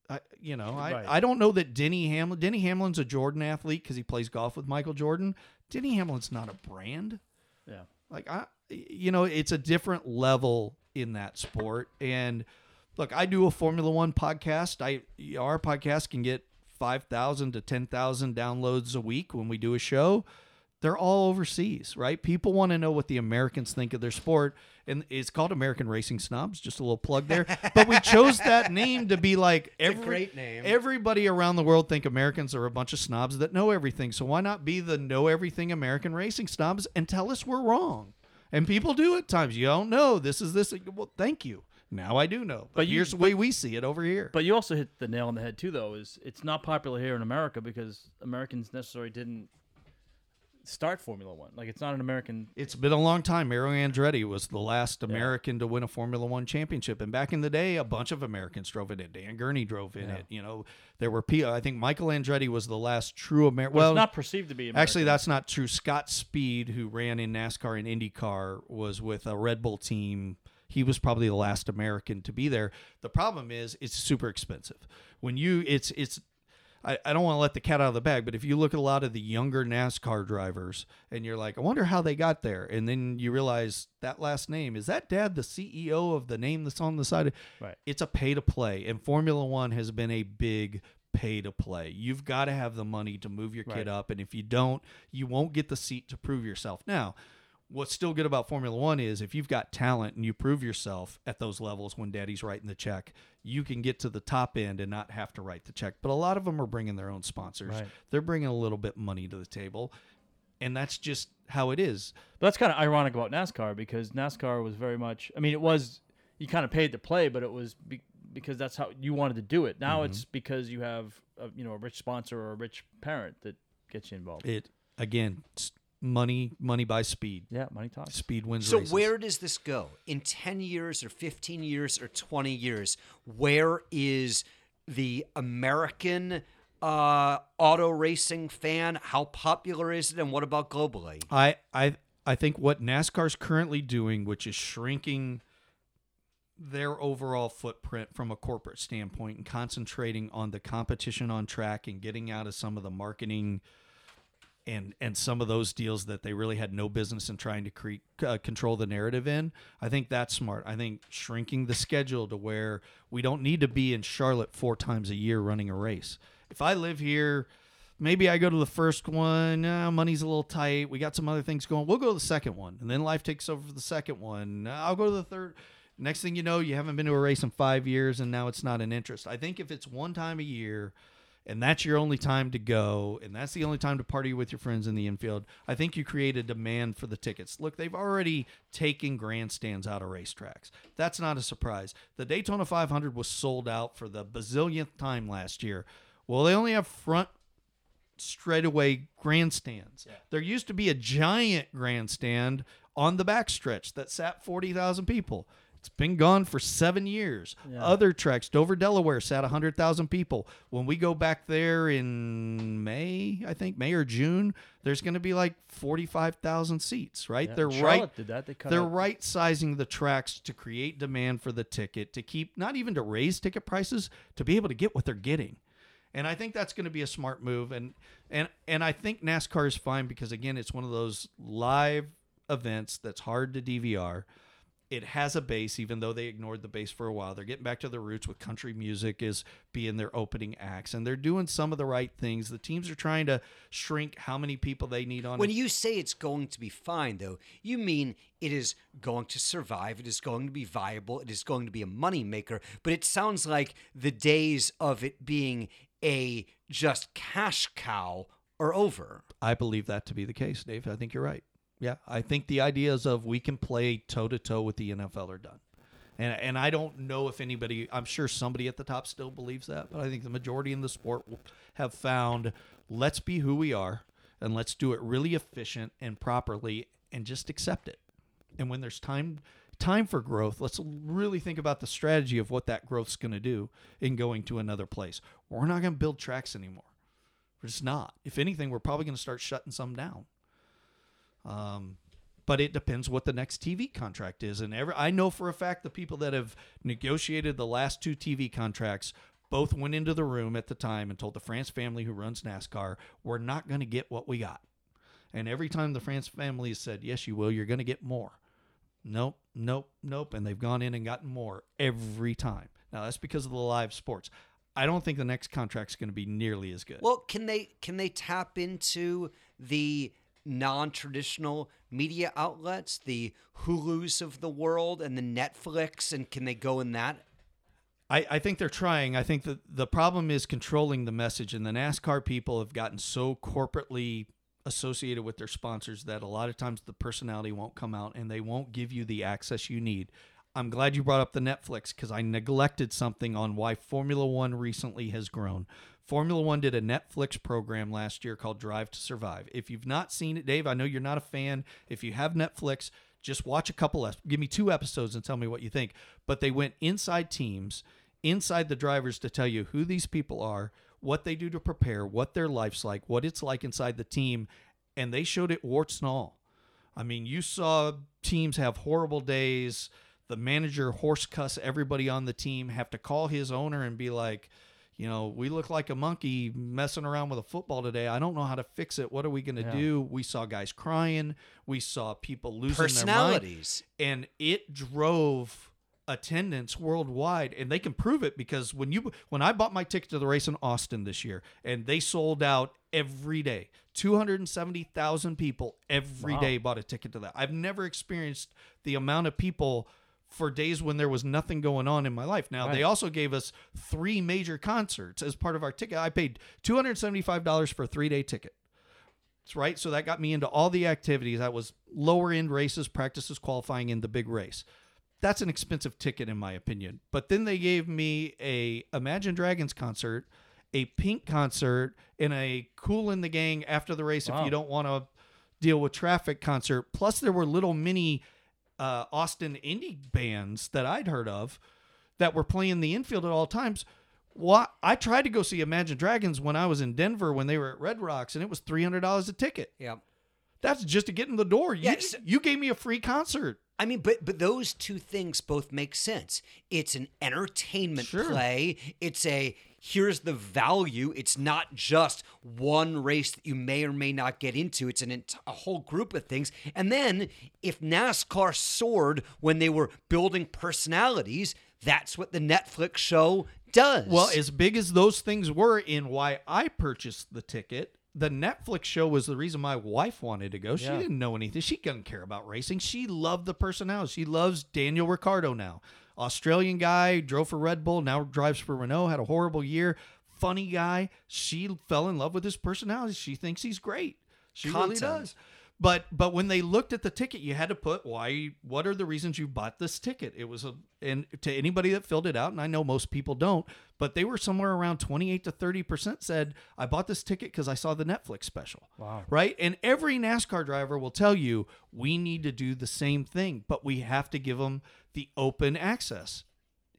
I, you know, I, Right. I don't know that Denny Hamlin. Denny Hamlin's a Jordan athlete because he plays golf with Michael Jordan. Denny Hamlin's not a brand Yeah. like i you know it's a different level in that sport and look i do a formula one podcast i our podcast can get 5000 to 10000 downloads a week when we do a show they're all overseas right people want to know what the americans think of their sport and it's called american racing snobs just a little plug there but we chose that name to be like a every, great name. everybody around the world think Americans are a bunch of snobs that know everything. So why not be the know everything American racing snobs and tell us we're wrong? And people do at times. You don't know. This is this. Well, thank you. Now I do know. But, But you- here's the way we see it over here. But you also hit the nail on the head too, though. Is it's not popular here in America because Americans necessarily didn't start Formula One. Like it's not an American. It's been a long time. Mario Andretti was the last American to win a Formula One championship, and back in the day, a bunch of Americans drove in it. Dan Gurney drove in it. You know, there were. P- I think Michael Andretti was the last true American. Well, Well, it's not perceived to be. American. Actually, that's not true. Scott Speed, who ran in NASCAR and IndyCar, was with a Red Bull team. He was probably the last American to be there. The problem is it's super expensive. When you it's it's I, I don't want to let the cat out of the bag, but if you look at a lot of the younger NASCAR drivers and you're like, I wonder how they got there, and then you realize that last name is that dad the CEO of the name that's on the side. of- Right. It's a pay to play, and Formula One has been a big pay to play. You've got to have the money to move your kid up, and if you don't, you won't get the seat to prove yourself. Now, what's still good about Formula One is if you've got talent and you prove yourself at those levels when daddy's writing the check, you can get to the top end and not have to write the check. But a lot of them are bringing their own sponsors. Right. They're bringing a little bit money to the table. And that's just how it is. But that's kind of ironic about NASCAR because NASCAR was very much. I mean, it was you kind of paid to play, but it was be, because that's how you wanted to do it. Now mm-hmm. it's because you have a, you know a rich sponsor or a rich parent that gets you involved. It again, money, money by speed. yeah, money talks. Speed wins So races. where does this go in 10 years or 15 years or 20 years? Where is the American uh, auto racing fan? How popular is it and what about globally? I I I think what NASCAR's currently doing, which is shrinking their overall footprint from a corporate standpoint and concentrating on the competition on track and getting out of some of the marketing and and some of those deals that they really had no business in trying to create uh, control the narrative in. I think that's smart. I think shrinking the schedule to where we don't need to be in Charlotte four times a year running a race. If I live here, maybe I go to the first one. Uh, money's a little tight. We got some other things going. We'll go to the second one, and then life takes over for the second one. Uh, I'll go to the third. Next thing you know, you haven't been to a race in five years, and now it's not an interest. I think if it's one time a year and that's your only time to go, and that's the only time to party with your friends in the infield, I think you create a demand for the tickets. Look, they've already taken grandstands out of racetracks. That's not a surprise. The Daytona 500 was sold out for the bazillionth time last year. Well, they only have front straightaway grandstands. There used to be a giant grandstand on the backstretch that sat 40,000 people. It's been gone for seven years. Other tracks, Dover, Delaware, sat 100,000 people. When we go back there in May, I think, May or June, there's going to be like 45,000 seats, right? Yeah, They're Charlotte right. did that. They cut They're out- right sizing the tracks to create demand for the ticket, to keep, not even to raise ticket prices, to be able to get what they're getting. And I think that's going to be a smart move. And and and I think NASCAR is fine because again, it's one of those live events that's hard to DVR. It has a base, even though they ignored the base for a while. They're getting back to their roots with country music is being their opening acts, and they're doing some of the right things. The teams are trying to shrink how many people they need on. When a- you say it's going to be fine, though, you mean it is going to survive, it is going to be viable, it is going to be a moneymaker. But it sounds like the days of it being a just cash cow are over. I believe that to be the case, Dave. I think you're right. Yeah, I think the ideas of we can play toe to toe with the NFL are done. And, and I don't know if anybody, I'm sure somebody at the top still believes that, but I think the majority in the sport have found let's be who we are and let's do it really efficient and properly and just accept it. And when there's time time for growth, let's really think about the strategy of what that growth's going to do in going to another place. We're not going to build tracks anymore. We're just not. If anything, we're probably going to start shutting some down. Um, but it depends what the next TV contract is. And every, I know for a fact the people that have negotiated the last two TV contracts both went into the room at the time and told the France family who runs NASCAR, we're not going to get what we got. And every time the France family said, yes, you will, you're going to get more. Nope, nope, nope. And they've gone in and gotten more every time. Now, that's because of the live sports. I don't think the next contract's going to be nearly as good. Well, can they can they tap into the non-traditional media outlets, the Hulu's of the world and the Netflix, and can they go in that? I, I think they're trying. I think that the problem is controlling the message, and the NASCAR people have gotten so corporately associated with their sponsors that a lot of times the personality won't come out and they won't give you the access you need. I'm glad you brought up the Netflix because I neglected something on why Formula One recently has grown. Formula One did a Netflix program last year called Drive to Survive. If you've not seen it, Dave, I know you're not a fan. If you have Netflix, just watch a couple. Of, give me two episodes and tell me what you think. But they went inside teams, inside the drivers to tell you who these people are, what they do to prepare, what their life's like, what it's like inside the team, and they showed it warts and all. I mean, you saw teams have horrible days. The manager horse cuss everybody on the team, have to call his owner and be like, you know, we look like a monkey messing around with a football today. I don't know how to fix it. What are we going to Yeah. do? We saw guys crying. We saw people losing Personalities. and it drove attendance worldwide and they can prove it because when you when I bought my ticket to the race in Austin this year and they sold out every day 270,000 people every Wow. day bought a ticket to that I've never experienced the amount of people for days when there was nothing going on in my life now they also gave us three major concerts as part of our ticket I paid $275 for a 3-day ticket that's right. So that got me into all the activities. That was lower end races, practices, qualifying in the big race. That's an expensive ticket in my opinion. But then they gave me a Imagine Dragons concert, a Pink concert, and a Kool and the Gang after the race if you don't want to deal with traffic concert. Plus there were little mini uh, Austin indie bands that I'd heard of that were playing the infield at all times. What I tried to go see Imagine Dragons when I was in Denver when they were at Red Rocks, and it was three hundred dollars a ticket. Yeah. That's just to get in the door. You, you gave me a free concert. I mean, but but those two things both make sense. It's an entertainment Sure. play. It's a here's the value. It's not just one race that you may or may not get into. It's an ent- a whole group of things. And then if NASCAR soared when they were building personalities, that's what the Netflix show does. Well, as big as those things were in why I purchased the ticket, the Netflix show was the reason my wife wanted to go. She Yeah. didn't know anything. She doesn't care about racing. She loved the personality. She loves Daniel Ricciardo now. Australian guy, drove for Red Bull, now drives for Renault, had a horrible year. Funny guy. She fell in love with his personality. She thinks he's great. She really does. But but when they looked at the ticket, you had to put why what are the reasons you bought this ticket? It was a and to anybody that filled it out, and I know most people don't, but they were somewhere around 28 to 30% said, I bought this ticket because I saw the Netflix special. Wow. Right? And every NASCAR driver will tell you we need to do the same thing, but we have to give them the open access.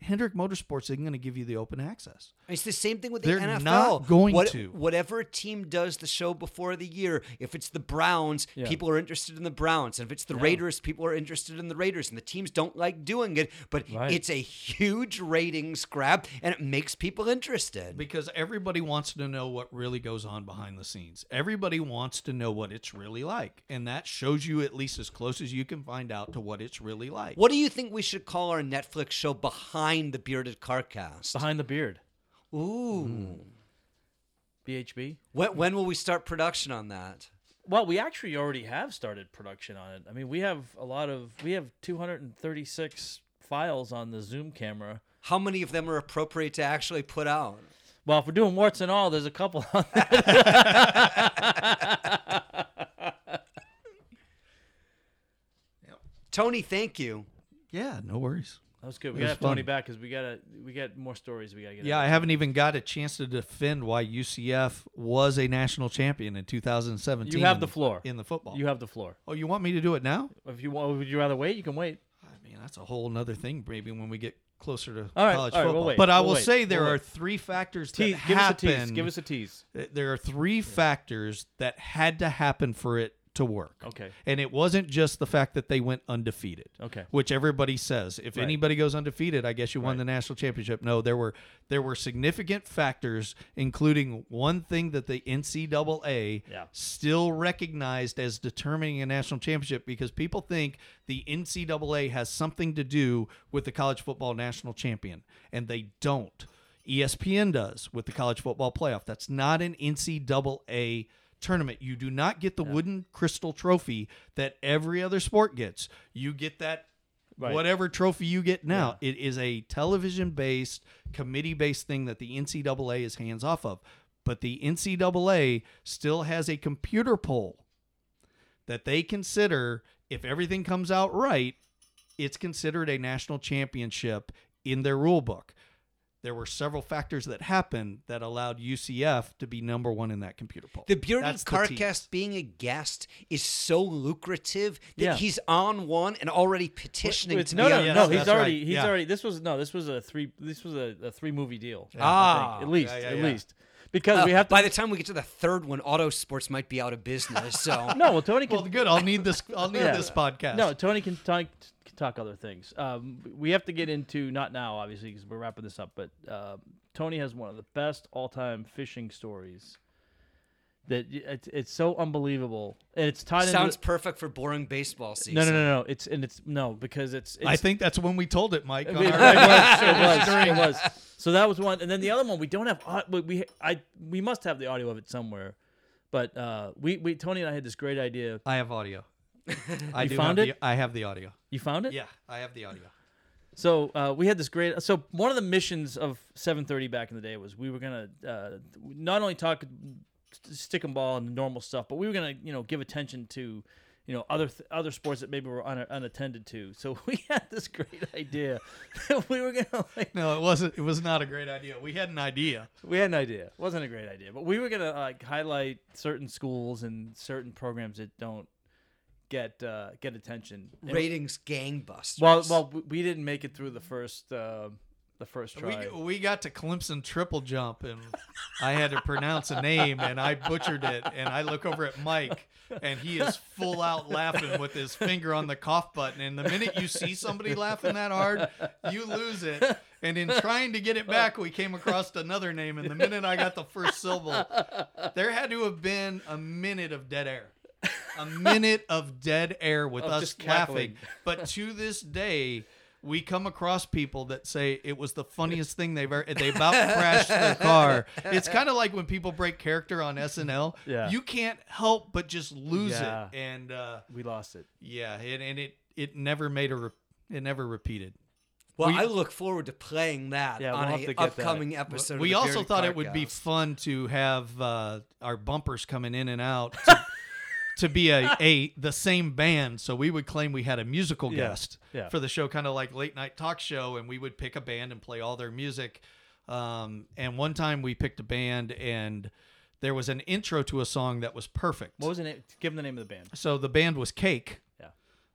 Hendrick Motorsports isn't going to give you the open access. It's the same thing with the They're NFL. not going What- to. Whatever team does the show before the year, if it's the Browns, Yeah. people are interested in the Browns. And if it's the Raiders, people are interested in the Raiders. And the teams don't like doing it, but Right. it's a huge ratings grab and it makes people interested. because everybody wants to know what really goes on behind the scenes. Everybody wants to know what it's really like, and that shows you at least as close as you can find out to what it's really like. What do you think we should call our Netflix show behind the bearded carcast? Behind the beard. Ooh. Mm. BHB. When, when will we start production on that? Well, we actually already have started production on it. I mean, we have a lot of we have 236 files on the Zoom camera. How many of them are appropriate to actually put out? Well, if we're doing warts and all, there's a couple on there. Tony, thank you. Yeah, no worries. That was good. We was gotta have Tony back because we gotta we got more stories we gotta get. Yeah, I haven't even got a chance to defend why UCF was a national champion in 2017. You have the floor. in the football. You have the floor. oh, you want me to do it now? If you want, would you rather wait? You can wait. I mean, that's a whole nother thing. Maybe when we get closer to right, college all right, we'll football. but I we'll will wait, say there we'll are wait. three factors that Tease, give us a happen. tease. Give us a tease. There are three factors that had to happen for it to work. Okay. And it wasn't just the fact that they went undefeated. Okay. Which everybody says. If Right. anybody goes undefeated, I guess you won Right. the national championship. No, there were there were significant factors, including one thing that the NCAA Yeah. still recognized as determining a national championship because people think the NCAA has something to do with the college football national champion, and they don't. ESPN does with the college football playoff. That's not an NCAA tournament. You do not get the wooden crystal trophy that every other sport gets. You get that Right. whatever trophy you get now. It is a television based, committee based thing that the NCAA is hands off of. But the NCAA still has a computer poll that they consider if everything comes out right, it's considered a national championship in their rule book. There were several factors that happened that allowed UCF to be number one in that computer poll. The bearded That's the carcast being a guest is so lucrative that Yeah. he's on one and already petitioning Wait, to no, be no, on Yes, no. another. He's already. right. He's Yeah. already. This was no. This was a three. This was a, a three movie deal. I Ah. think. at least, Yeah, yeah, at yeah. least, because Uh, we have to. By the time we get to the third one, auto sports might be out of business. So no, well, Tony can. Well, good. I'll need this. I'll need Yeah. this podcast. No, Tony can talk can talk other things. Um, we have to get into not now, obviously, because we're wrapping this up. But um, Tony has one of the best all-time fishing stories. That it's, it's so unbelievable, and it's tied sounds into. perfect for boring baseball season. No, no, no, no. It's and it's no because it's. it's I think that's when we told it, Mike. It on was, our- it was, it was. So that was one, and then the other one we don't have. We we I we must have the audio of it somewhere, but uh, we we Tony and I had this great idea. I have audio. I You do found it? The, I have the audio. You found it? Yeah, I have the audio. So uh, we had this great. So one of the missions of 7:30 back in the day was we were gonna uh, not only talk stick and ball and normal stuff, but we were gonna you know give attention to you know other th- other sports that maybe were un- unattended to. So we had this great idea that we were gonna like No, it wasn't. It was not a great idea. We had an idea. we had an idea. It wasn't a great idea, but we were gonna like highlight certain schools and certain programs that don't get uh, get attention. And- Ratings gangbusters. well, well, we- we didn't make it through the first uh, the first try. We, we got to Clemson triple jump and I had to pronounce a name and I butchered it and I look over at Mike and he is full out laughing with his finger on the cough button and the minute you see somebody laughing that hard you lose it. And in trying to get it back we came across another name and the minute I got the first syllable there had to have been a minute of dead air. A minute of dead air with Of us laughing. but to this day we come across people that say it was the funniest thing they've ever they about crashed their car it's kind of like when people break character on snl Yeah. you can't help but just lose Yeah. it and uh we lost it. yeah and, and it it never made a re- it never repeated Well, We- I look forward to playing that Yeah, on we'll a have to get that. upcoming episode. we of the also Bearded thought it would be fun to have uh, our bumpers coming in and out to, to be a, a the same band so we would claim we had a musical Yeah, guest yeah. for the show kind of like late night talk show and we would pick a band and play all their music um, and one time we picked a band and there was an intro to a song that was perfect What was the name? Give him the name of the band. so the band was cake Yeah.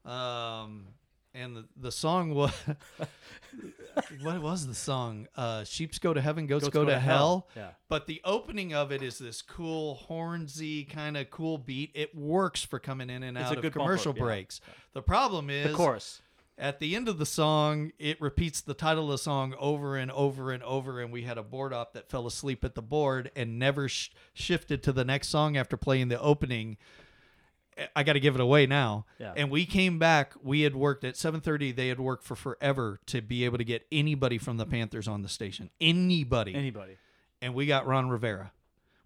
um, and the, the song was what was the song? Uh, Sheeps go to heaven, goats, go, to, hell. Yeah. But the opening of it is this cool hornsy kind of cool beat. It works for coming in and It's out of good bumper, commercial yeah. breaks. The problem is The chorus. at the end of the song, it repeats the title of the song over and over and over, and we had a board op that fell asleep at the board and never sh- shifted to the next song after playing the opening. I got to give it away now. Yeah. And we came back. We had worked at 7:30. They had worked for forever to be able to get anybody from the Panthers on the station. Anybody. Anybody. and we got Ron Rivera.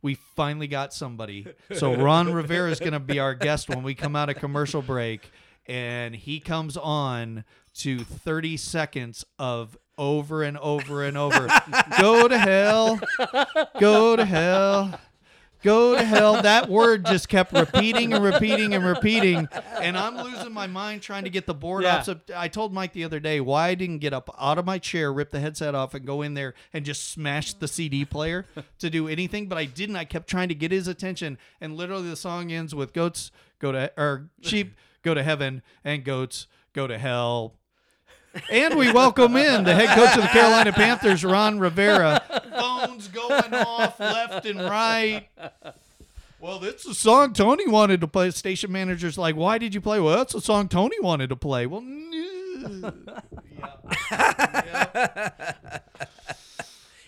We finally got somebody. So Ron Rivera is going to be our guest when we come out of commercial break, and he comes on to 30 seconds of over and over and over. go to hell. Go to hell. Go to hell. That word just kept repeating and repeating and repeating. And I'm losing my mind trying to get the board Yeah. up. So I told Mike the other day why I didn't get up out of my chair, rip the headset off, and go in there and just smash the CD player to do anything. But I didn't. I kept trying to get his attention. And literally the song ends with goats go to, or sheep go to heaven, and goats go to hell. And we welcome in the head coach of the Carolina Panthers, Ron Rivera. Phones going off left and right. Well, that's the song Tony wanted to play. Station manager's like, "Why did you play?" Well, that's the song Tony wanted to play. Well,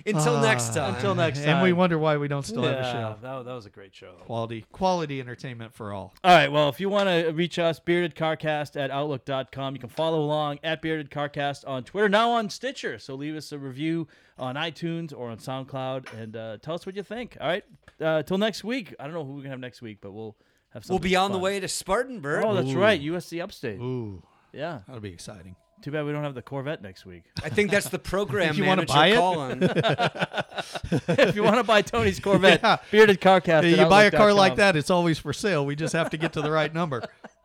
Until next Ah. time. Until next time. and we wonder why we don't still have a show. That, that was a great show. Quality, quality entertainment for all. All right. Well, if you want to reach us, beardedcarcast at outlook.com. You can follow along at beardedcarcast on Twitter, now on Stitcher. So leave us a review on iTunes or on SoundCloud and uh, tell us what you think. All right. Uh, till next week. I don't know who we're going to have next week, but we'll have something We'll be on the way to Spartanburg. Oh, that's Ooh. right. USC Upstate. Ooh, Yeah. that'll be exciting. Too bad we don't have the Corvette next week. I think that's the program If you manager buy it? calling. if you want to buy Tony's Corvette, Yeah. bearded carcast. Hey, at you buy a car outlook.com. like that, it's always for sale. We just have to get to the right number.